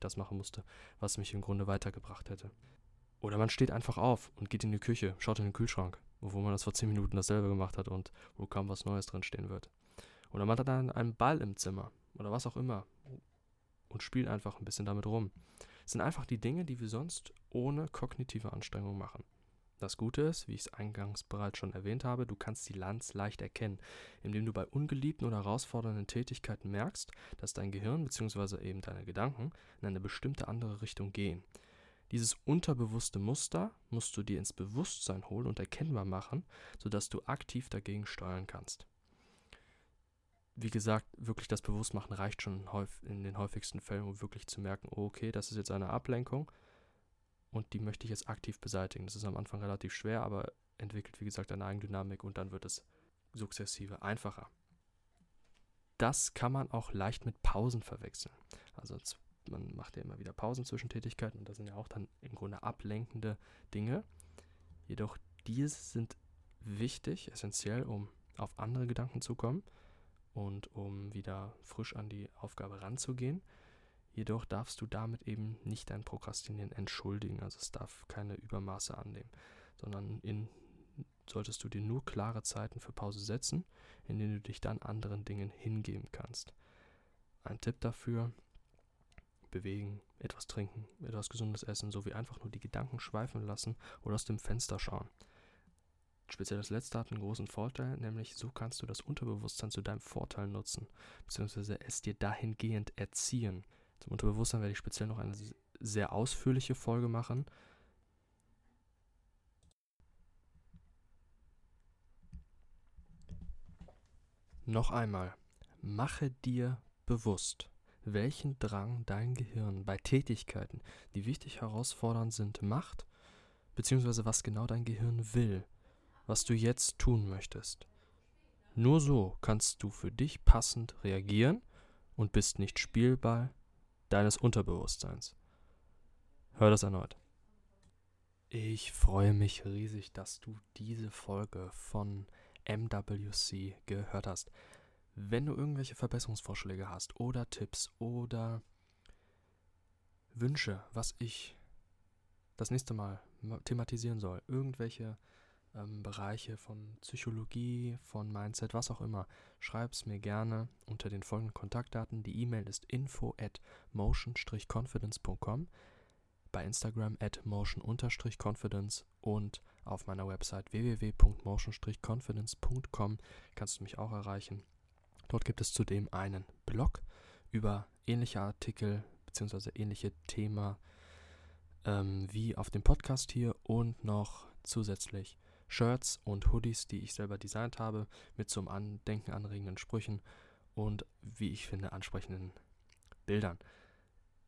das machen musste, was mich im Grunde weitergebracht hätte. Oder man steht einfach auf und geht in die Küche, schaut in den Kühlschrank, obwohl man das vor 10 Minuten dasselbe gemacht hat und wo kaum was Neues drin stehen wird. Oder man hat dann einen Ball im Zimmer oder was auch immer und spielt einfach ein bisschen damit rum. Das sind einfach die Dinge, die wir sonst ohne kognitive Anstrengung machen. Das Gute ist, wie ich es eingangs bereits schon erwähnt habe, du kannst die Lanz leicht erkennen, indem du bei ungeliebten oder herausfordernden Tätigkeiten merkst, dass dein Gehirn bzw. eben deine Gedanken in eine bestimmte andere Richtung gehen. Dieses unterbewusste Muster musst du dir ins Bewusstsein holen und erkennbar machen, sodass du aktiv dagegen steuern kannst. Wie gesagt, wirklich das Bewusstmachen reicht schon in den häufigsten Fällen, um wirklich zu merken, okay, das ist jetzt eine Ablenkung und die möchte ich jetzt aktiv beseitigen. Das ist am Anfang relativ schwer, aber entwickelt, wie gesagt, eine Eigendynamik und dann wird es sukzessive einfacher. Das kann man auch leicht mit Pausen verwechseln. Also man macht ja immer wieder Pausen zwischen Tätigkeiten und das sind ja auch dann im Grunde ablenkende Dinge. Jedoch diese sind wichtig, essentiell, um auf andere Gedanken zu kommen und um wieder frisch an die Aufgabe ranzugehen. Jedoch darfst du damit eben nicht dein Prokrastinieren entschuldigen. Also es darf keine Übermaße annehmen, sondern in, solltest du dir nur klare Zeiten für Pause setzen, in denen du dich dann anderen Dingen hingeben kannst. Ein Tipp dafür, bewegen, etwas trinken, etwas gesundes essen, sowie einfach nur die Gedanken schweifen lassen oder aus dem Fenster schauen. Speziell das letzte hat einen großen Vorteil, nämlich so kannst du das Unterbewusstsein zu deinem Vorteil nutzen, beziehungsweise es dir dahingehend erziehen. Zum Unterbewusstsein werde ich speziell noch eine sehr ausführliche Folge machen. Noch einmal, mache dir bewusst, welchen Drang dein Gehirn bei Tätigkeiten, die wichtig herausfordernd sind, macht, beziehungsweise was genau dein Gehirn will, was du jetzt tun möchtest. Nur so kannst du für dich passend reagieren und bist nicht Spielball deines Unterbewusstseins. Hör das erneut. Ich freue mich riesig, dass du diese Folge von MWC gehört hast. Wenn du irgendwelche Verbesserungsvorschläge hast oder Tipps oder Wünsche, was ich das nächste Mal thematisieren soll, irgendwelche ähm, Bereiche von Psychologie, von Mindset, was auch immer, schreib es mir gerne unter den folgenden Kontaktdaten. Die E-Mail ist info at motion-confidence.com, bei Instagram at motion-confidence und auf meiner Website www.motion-confidence.com kannst du mich auch erreichen. Dort gibt es zudem einen Blog über ähnliche Artikel bzw. ähnliche Themen ähm, wie auf dem Podcast hier und noch zusätzlich Shirts und Hoodies, die ich selber designt habe, mit zum Andenken anregenden Sprüchen und, wie ich finde, ansprechenden Bildern.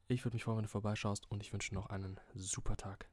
Ich würde mich freuen, wenn du vorbeischaust und ich wünsche noch einen super Tag.